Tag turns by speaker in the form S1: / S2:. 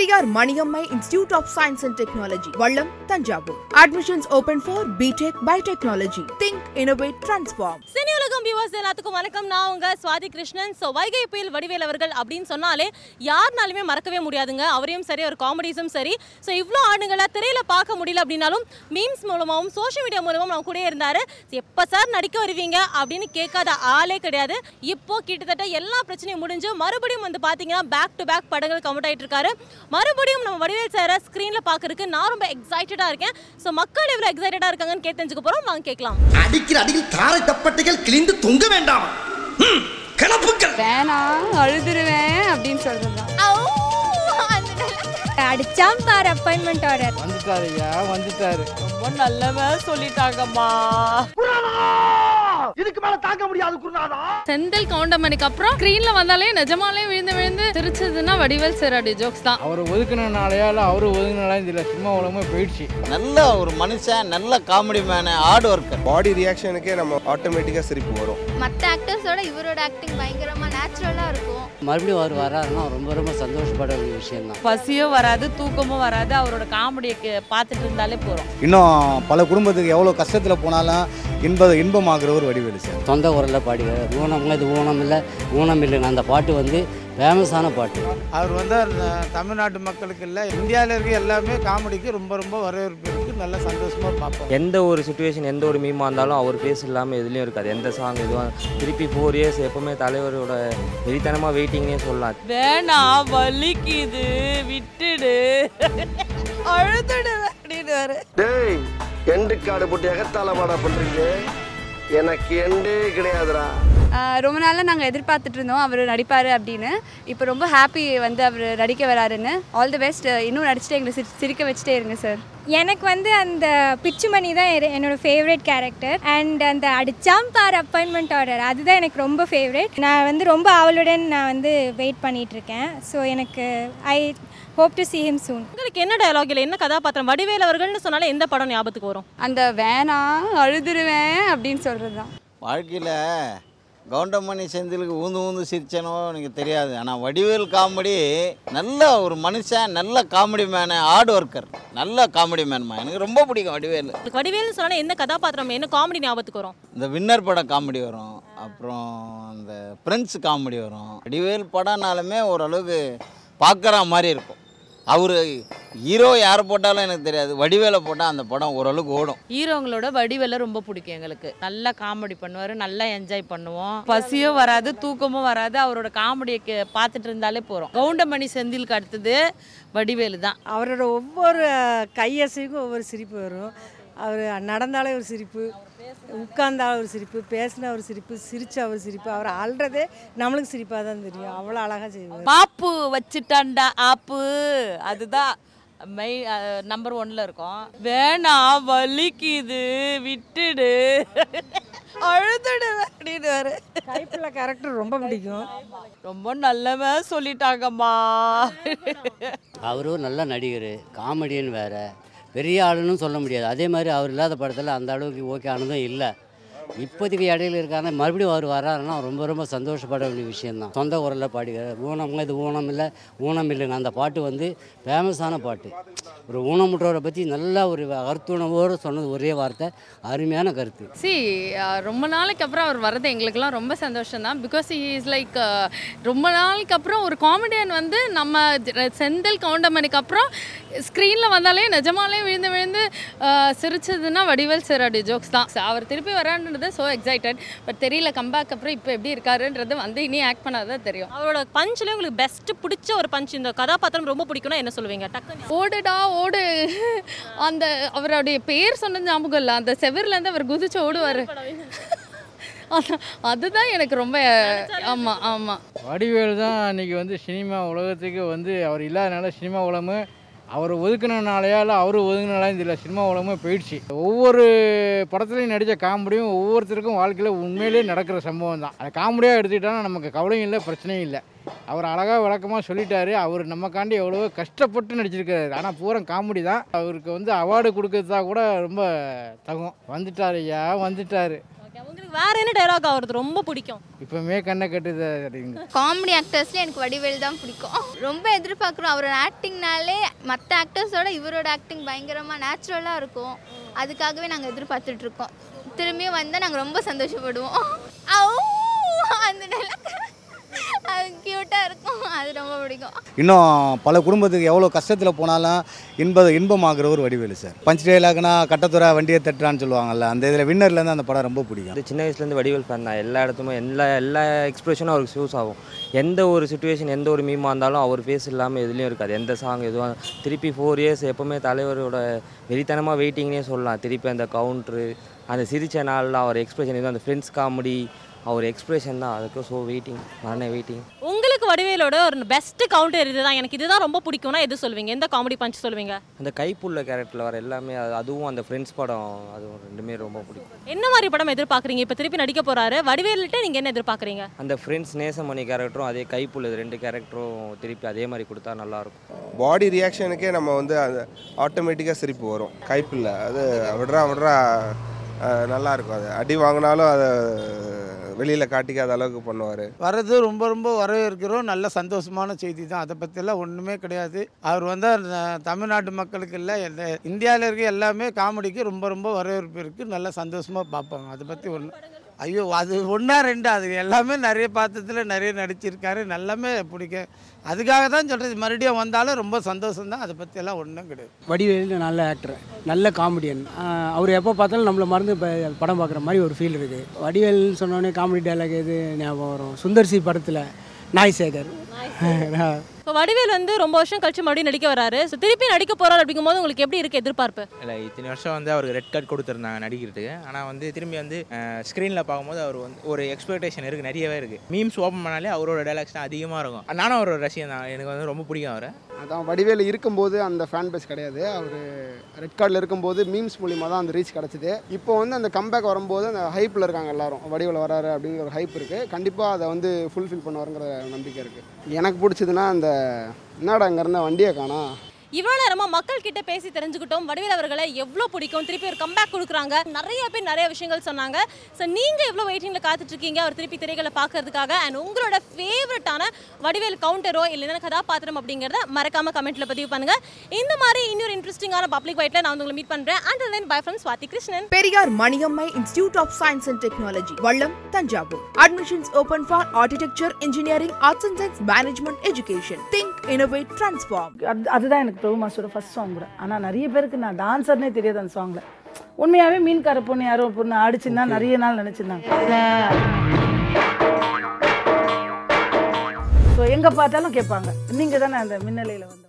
S1: Periyar Maniammai institute of science and technology Vallam Thanjavur admissions open for BTech biotechnology think innovate transform
S2: Cine Ulagam viewers எல்லாத்துக்கும் வணக்கம். நான் உங்க Swathi Krishnan. So Vaigai புயல் வடிவேல் அவர்கள் அப்படின்னு சொன்னாலே யாருனாலுமே மறக்கவே முடியாதுங்க. அவரையும் சரி ஒரு காமெடிஸும் சரி. ஸோ இவ்வளோ ஆண்டுகளை திரையில பார்க்க முடியல அப்படின்னாலும் மீம்ஸ் மூலமாகவும் சோஷியல் மீடியா மூலமாகவும் நம்ம கூட இருந்தார். எப்போ சார் நடிக்க வருவீங்க அப்படின்னு கேட்காத ஆளே கிடையாது. இப்போ கிட்டத்தட்ட எல்லா பிரச்சனையும் முடிஞ்சு மறுபடியும் வந்து பார்த்தீங்கன்னா பேக் டு பேக் படங்கள் கமெண்ட் ஆகிட்டு இருக்காரு. மறுபடியும் நம்ம வடிவேல் சாரை ஸ்க்ரீனில் பார்க்கறதுக்கு நான் ரொம்ப எக்ஸைட்டடாக இருக்கேன். ஸோ மக்கள் எவ்வளோ எக்ஸைட்டடாக இருக்காங்கன்னு கேட்டு தெரிஞ்சுக்க போகிறோம் வாங்க கேட்கலாம்.
S3: அடிக்கிற அடியில் தாரை தப்பட்டைகள் கிழிந்து தொங்க வேண்டாம். ம், கிளப்புக்கள்
S4: வேணாம் அழுதுருவேன் அப்படின்னு சொல்றது?
S5: அடிச்சாம் பார் அப்பாயின்மெண்ட் ஆர்டர்
S6: வந்துட்டாரு ஐயா வந்துட்டாரு.
S2: ரொம்ப நல்லவன் சொல்லிட்டாங்கம்மா.
S3: இதுக்கு மேல தாங்க முடியாது குருநாதா.
S4: செந்தில் கவுண்டமணிக்கு அப்புறம் ஸ்க்ரீன்ல வந்தாலே நிஜமாலே விழுந்து விழுந்து சிரிச்சதுன்னா வடிவேல் சாரோடைய ஜோக்ஸ் தான்.
S6: அவரை ஒதுக்குனனாலயால அவரு ஒதுக்குனாலும் தெரியல சினிமா உலகமே போயிடுச்சு.
S7: நல்ல ஒரு மனுஷன் நல்ல comedy man hard worker
S8: body ரியாக்ஷனுக்கே நம்ம ஆட்டோமேட்டிக்காக சிரிப்பு வரும்.
S5: மற்ற ஆக்டர்ஸோட இவரோட ஆக்டிங் பயங்கரமா நேச்சுரலா இருக்கும்.
S9: மறுபடியும் அவர் வராருன்னா ரொம்ப ரொம்ப சந்தோஷப்பட வேண்டிய விஷயம் தான்
S2: பசியும் வராது தூக்கமும் வராது அவரோட காமெடியை பார்த்துட்டு இருந்தாலே போகிறோம்
S10: இன்னும் பல குடும்பத்துக்கு எவ்வளோ கஷ்டத்தில் போனாலும் இன்ப இன்பமாகிற ஒரு வடிவேலு சார்
S9: சொந்த குரலில் பாடுகிறார் ஊனம் இது ஊனம் இல்லை ஊனம் இல்லைன்னு அந்த பாட்டு வந்து ஃபேமஸான பாட்டு.
S6: அவர் வந்து தமிழ்நாட்டு மக்களுக்கு இல்லை இந்தியாவில் இருக்க எல்லாமே காமெடிக்கு ரொம்ப ரொம்ப வரவேற்பு இருக்கு. நல்ல சந்தோஷமா பார்ப்போம்.
S11: எந்த ஒரு சுச்சுவேஷன் எந்த ஒரு மீமாக இருந்தாலும் அவர் பேஸ் இல்லாமல் எதுலேயும் இருக்காது. எந்த சாங் எதுவும் திருப்பி ஃபோர் இயர்ஸ் எப்பவுமே தலைவரோட வெறித்தனமாக வெயிட்டிங்னே சொல்லலாம்.
S2: வேணா வலிக்குது விட்டுடு. அழுதுடு அப்படின்னு
S3: டேய் எண்டு காடு போட்டு எகத்தால பாடா பண்றீங்க எனக்கு எண்டே கிடையாதுடா.
S4: ரொம்ப நாளாக நாங்கள் எதிர்பார்த்துட்டு இருந்தோம். அவர் நடிப்பார் அப்படின்னு. இப்போ ரொம்ப ஹாப்பி வந்து அவர் நடிக்க வராருன்னு. ஆல் தி பெஸ்ட் இன்னும் நடிச்சுட்டு எங்களை சிரி- சிரிக்க வச்சுட்டே இருங்க சார்
S5: எனக்கு வந்து அந்த பிச்சுமணி தான் என்னோட ஃபேவரட் கேரக்டர் அண்ட் அந்த அடிச்சாம் பார் அப்பாயின்மெண்ட் ஆர்டர் அதுதான் எனக்கு ரொம்ப ஃபேவரட் நான் வந்து ரொம்ப ஆவலுடன் நான் வந்து வெயிட் பண்ணிட்டு இருக்கேன். ஸோ எனக்கு I hope to see him soon.
S2: உங்களுக்கு என்ன டயலாக் இல்லை? என்ன கதாபாத்திரம்? வடிவேல் அவர்கள்னு சொன்னாலே எந்த படம் ஞாபகத்துக்கு வரும்?
S4: அந்த வேணாம் அழுதுருவேன் அப்படின்னு சொல்கிறது தான்
S7: வாழ்க்கையில் கவுண்டமணி செந்திலுக்கு ஊந்து ஊந்து சிரிச்சனோ எனக்கு தெரியாது. ஆனால் வடிவேல் காமெடி நல்ல ஒரு மனுஷன் நல்ல காமெடி மேனு ஹார்ட் ஒர்க்கர் நல்ல காமெடி மேன்மா. எனக்கு ரொம்ப பிடிக்கும் வடிவேல்.
S2: வடிவேல்னு சொன்னாலே என்ன கதாபாத்திரம் என்ன காமெடி ஞாபகத்துக்கு வரும்?
S7: இந்த வின்னர் படம் காமெடி வரும். அப்புறம் இந்த பிரெண்ட்ஸ் காமெடி வரும். வடிவேல் படம்னாலுமே ஓரளவுக்கு பார்க்குற மாதிரி இருக்கும். அவர் ஹீரோ யாரை போட்டாலும் எனக்கு தெரியாது. வடிவேலை போட்டால் அந்த படம் ஓரளவுக்கு ஓடும்.
S12: ஹீரோங்களோட வடிவேல ரொம்ப பிடிக்கும் எங்களுக்கு. நல்லா காமெடி பண்ணுவார் நல்லா என்ஜாய் பண்ணுவோம். பசியும் வராது தூக்கமும் வராது. அவரோட காமெடியை பார்த்துட்டு இருந்தாலே போகிறோம் கவுண்டமணி செந்திலுக்கு அடுத்தது வடிவேலு தான்.
S13: அவரோட ஒவ்வொரு கையசைக்கும் ஒவ்வொரு சிரிப்பு வரும். அவர் நடந்தாலே ஒரு சிரிப்பு. உட்கார்ந்தாலும் ஒரு சிரிப்பு பேசினா ஒரு சிரிப்பு சிரிச்சா ஒரு சிரிப்பு. அவர் ஆள்றதே நம்மளுக்கு சிரிப்பாக தான் தெரியும். அவ்வளோ அழகாக செய்வார்.
S12: பாப்பு வச்சுட்டான்டா ஆப்பு. அதுதான் மெய் நம்பர் ஒன்ல இருக்கும். வேணாம் வலிக்குது விட்டுடு. அழுதுடு அப்படின்னு
S13: கைப்பிள்ளை கேரக்டர் ரொம்ப பிடிக்கும்.
S12: ரொம்ப நல்லவன் சொல்லிட்டாங்கம்மா.
S9: அவரும் நல்ல நடிகர் காமெடியன் வேற. பெரிய ஆளுன்னு சொல்ல முடியாது. அதே மாதிரி அவர் இல்லாத படத்தில் அந்த அளவுக்கு ஓகே ஆனதும் இல்லை. இப்போதைக்கு இடையில இருக்காங்க. மறுபடியும் அவர் வராருன்னா ரொம்ப ரொம்ப சந்தோஷப்பட வேண்டிய விஷயந்தான் சொந்த குரலில் பாடுகிறார் ஊனம் இது ஊனம் இல்லை ஊனம் இல்லைங்க அந்த பாட்டு வந்து ஃபேமஸான பாட்டு. ஒரு ஊனமுற்றவரை பற்றி நல்ல ஒரு அருத்துணவோடு சொன்னது ஒரே வார்த்தை அருமையான கருத்து.
S4: சி ரொம்ப நாளைக்கு அப்புறம் அவர் வர்றது எங்களுக்கெல்லாம் ரொம்ப சந்தோஷம் தான் பிகாஸ் இஸ் லைக் ரொம்ப நாளைக்கு அப்புறம் ஒரு காமெடியன் வந்து நம்ம செந்தில் கவுண்டமணிக்கு அப்புறம் ஸ்க்ரீனில் வந்தாலே நிஜமாலே விழுந்து விழுந்து சிரிச்சதுன்னா வடிவேல் சாரோடைய ஜோக்ஸ் தான். அவர் திருப்பி வரான்றது ஸோ எக்ஸைட்டட் பட் தெரியல கம்பேக் அப்புறம் இப்போ எப்படி இருக்காருன்றது வந்து இனி ஆக்ட் பண்ணாதான் தெரியும்.
S2: அவரோட பஞ்சில் உங்களுக்கு பெஸ்ட் பிடிச்ச ஒரு பஞ்ச் இந்த கதாபாத்திரம் ரொம்ப பிடிக்கும்னா என்ன சொல்லுவீங்க? டக்குன்னு.
S4: ஓடுடா ஓடு. அந்த அவருடைய பேர் சொன்ன ஞாபகம் இல்லை. அந்த செவர்லேருந்து அவர் குதிச்சு ஓடுவார். அதுதான் எனக்கு ரொம்ப ஆமாம் ஆமாம்
S6: வடிவேலு தான் அன்றைக்கி வந்து சினிமா உலகத்துக்கு வந்து அவர் இல்லாதனால சினிமா உலகமே அவர் ஒதுக்குனனாலயால அவர் ஒதுக்குனாலும் தெரியல. சினிமா உலகமே போயிடுச்சு. ஒவ்வொரு படத்துலையும் நடித்த காமெடியும் ஒவ்வொருத்தருக்கும் வாழ்க்கையில் உண்மையிலேயே நடக்கிற சம்பவம் தான். அது காமெடியாக எடுத்துக்கிட்டோன்னா நமக்கு கவலையும் இல்லை பிரச்சனையும் இல்லை. அவர் அழகாக விளக்கமாக சொல்லிட்டாரு. அவர் நமக்காண்டி எவ்வளவோ கஷ்டப்பட்டு நடிச்சிருக்காரு. ஆனால் பூரா காமெடி தான். அவருக்கு வந்து அவார்டு கொடுக்கறதா கூட ரொம்ப தகும். வந்துட்டார் ஐயா வந்துட்டார்.
S2: உங்களுக்கு வேற என்ன டைலாக் அவரது ரொம்ப பிடிக்கும்.
S6: இப்போமே கண்ணை கட்டுது அப்படிங்க
S14: காமெடி ஆக்டர்ஸ்ல எனக்கு வடிவேல் தான் பிடிக்கும். ரொம்ப எதிர்பார்க்குறோம். அவரோட ஆக்டிங்னாலே மற்ற ஆக்டர்ஸோட இவரோட ஆக்டிங் பயங்கரமாக நேச்சுரலாக இருக்கும். அதுக்காகவே நாங்கள் எதிர்பார்த்துட்டு இருக்கோம். திரும்பியும் வந்தால் நாங்கள் ரொம்ப சந்தோஷப்படுவோம்! அந்த அது க்யூட்டாக இருக்கும். அது ரொம்ப பிடிக்கும்.
S10: இன்னும் பல குடும்பத்துக்கு எவ்வளோ கஷ்டத்தில் போனாலும் இன்ப இன்பமாகிறவர் வடிவேலு சார். பஞ்ச் டேலாக்னா கட்டத்துறை வண்டியை தட்டுறான்னு சொல்லுவாங்கல்ல அந்த இதில் வின்னர்லேருந்து அந்த படம் ரொம்ப பிடிக்கும்.
S11: அது சின்ன வயசுலேருந்து வடிவேல் ஃபேன் தான். எல்லா இடத்துமே எல்லா எல்லா எக்ஸ்பிரஷனும் அவருக்கு யூஸ் ஆகும். எந்த ஒரு சுச்சுவேஷன் எந்த ஒரு மீமாக இருந்தாலும் அவர் ஃபேஸ் இல்லாமல் எதுலேயும் இருக்காது. எந்த சாங் எதுவும் திருப்பி ஃபோர் இயர்ஸ் எப்போவுமே தலைவரோட வெறித்தனமாக வெயிட்டிங்னே சொல்லலாம். திருப்பி அந்த கவுண்ட்ரு அந்த சிரிச்ச நாளில் அவர் எக்ஸ்பிரஷன் எதுவும் அந்த ஃப்ரெண்ட்ஸ் காமெடி அவர் எக்ஸ்பிரஷன் தான். அதுக்கு ஸோ வெயிட்டிங் மரண வெயிட்டிங்
S2: உங்களுக்கு வடிவேலோட ஒரு பெஸ்ட் கவுண்டர் இதுதான். எனக்கு இதுதான் ரொம்ப பிடிக்கும்னா எது சொல்வீங்க? எந்த காமெடி பஞ்ச் சொல்வீங்க?
S11: அந்த கைப்புள்ள கேரக்டரில் வர எல்லாமே அது- அதுவும் அந்த ஃப்ரெண்ட்ஸ் படம் அதுவும் ரெண்டுமே ரொம்ப பிடிக்கும்.
S2: என்ன மாதிரி படம் எதிர்பார்க்குறீங்க? இப்போ திருப்பி நடிக்க போறாரு. வடிவேல்கிட்ட நீங்க என்ன எதிர்பார்க்குறீங்க?
S11: அந்த ஃப்ரெண்ட்ஸ் நேசமணி கேரக்டரும் அதே கைப்புள்ள ரெண்டு கேரக்டரும் திருப்பி அதே மாதிரி கொடுத்தா நல்லாயிருக்கும்.
S8: பாடி ரியாக்ஷனுக்கே நம்ம வந்து அது ஆட்டோமேட்டிக்காக சிரிப்பு வரும். கைப்பில்லை அது விட்றா விட்றா. நல்லா இருக்கும் அது. அடி வாங்கினாலும் அதை வெளியில் காட்டிக்காத அளவுக்கு பண்ணுவார்.
S15: வர்றது ரொம்ப ரொம்ப வரவேற்கிறோம். நல்ல சந்தோஷமான செய்தி தான் அதை பற்றிலாம் ஒன்றுமே கிடையாது. அவர் வந்து தமிழ்நாட்டு மக்களுக்கு இல்லை எல்லா இந்தியாவில் இருக்க எல்லாமே காமெடிக்கு ரொம்ப ரொம்ப வரவேற்பு இருக்குது நல்ல சந்தோஷமாக பார்ப்பாங்க அதை பற்றி ஒன்று ஐயோ அது ஒன்றா ரெண்டு அது எல்லாமே நிறைய பாத்திரத்தில் நிறைய நடிச்சிருக்காரு. எல்லாமே பிடிக்கும் அதுக்காக தான் சொல்கிறது மறுபடியும் வந்தாலும் ரொம்ப சந்தோஷம் தான் அதை பற்றியெல்லாம் ஒன்றும் கிடையாது.
S16: வடிவேலு நல்ல ஆக்டர் நல்ல காமெடியன் அவர் எப்போ பார்த்தாலும் நம்மளை மறந்து இப்போ படம் பார்க்குற மாதிரி ஒரு ஃபீல் இருக்குது வடிவேல்னு சொன்னோடனே காமெடி டைலாக் எது ஞாபகம் வரும்? சுந்தர்சி படத்தில் நாய் சேகர்.
S2: இப்போ வடிவேல் வந்து ரொம்ப வருஷம் கழிச்சு மறுபடியும் நடிக்க வராரு. ஸோ திருப்பி நடிக்க போறாரு அப்படிங்கும்போது உங்களுக்கு எப்படி இருக்கு எதிர்பார்ப்பு?
S17: இல்லை இத்தனை வருஷம் வந்து அவருக்கு ரெட் கார்டு கொடுத்துருந்தாங்க நடிக்கிறதுக்கு. ஆனால் வந்து திரும்பி வந்து ஸ்க்ரீனில் பார்க்கும்போது அவர் வந்து ஒரு எக்ஸ்பெக்டேஷன் இருக்குது நிறையவே இருக்குது மீம்ஸ் ஓப்பன் பண்ணாலே அவரோட டைலாக்ஸ் தான் அதிகமாக இருக்கும். நானும் அவரோட ரசிகன் தான். எனக்கு வந்து ரொம்ப பிடிக்கும் அவரை.
S18: அதான் வடிவேல் இருக்கும்போது அந்த ஃபேன் பேஸ் கிடையாது. அவர் ரெட் கார்டில் இருக்கும்போது மீம்ஸ் மூலிமா தான் அந்த ரீச் கிடச்சிது. இப்போ வந்து அந்த கம்பேக் வரும்போது அந்த ஹைப்பில் இருக்காங்க எல்லாரும். வடிவேல் வராரு அப்படிங்கிற ஒரு ஹைப் இருக்குது கண்டிப்பாக அதை வந்து ஃபுல்ஃபில் பண்ணுவாருங்கிற நம்பிக்கை இருக்குது எனக்கு பிடிச்சதுன்னா அந்த என்னடா அங்கே இருந்தால் வண்டியை காணா
S2: இவ்வளோ நேரமா மக்கள் கிட்ட பேசி தெரிஞ்சுக்கிட்டோம். வடிவேல் அவர்களை எவ்வளோ பிடிக்கும்? திருப்பி ஒரு கம்பேக் கொடுக்குறாங்க. நிறைய பேர் நிறைய விஷயங்கள் சொன்னாங்க. ஸோ நீங்கள் எவ்வளோ வெயிட்டிங்கில் காத்துட்டு இருக்கீங்க அவர் திருப்பி திரைகளை பார்க்கறதுக்காக. அண்ட் உங்களோட ஃபேவரட்டான வடிவேல் கவுண்டரோ இல்லைன்னா கதாபாத்திரம் அப்படிங்கிறத மறக்காம கமெண்ட்ல பதிவு பண்ணுங்க. இந்த மாதிரி இன்னொரு இன்ட்ரெஸ்டிங்கான பப்ளிக் வைட்ல நான் உங்களை மீட் பண்றேன். And then bye from Swathi Krishnan
S1: Periyar Maniammai institute of science and technology Vallam Thanjavur. Admissions open for architecture engineering arts and science management education think innovate transform
S19: அது அதுதான் எனக்கு பிரபு மாஸ்டரோட ஃபர்ஸ்ட் சாங் கூட. ஆனால் நிறைய பேருக்கு நான் டான்ஸர்னே தெரியாது அந்த சாங்கில் உண்மையாகவே மீன்கார பொண்ணு யாரோ பொண்ணு ஆடிச்சுன்னா நிறைய நாள் நினச்சிருந்தாங்க. ஸோ எங்கே பார்த்தாலும் கேட்பாங்க. நீங்கள் தானே அந்த மின்னலையில் வந்து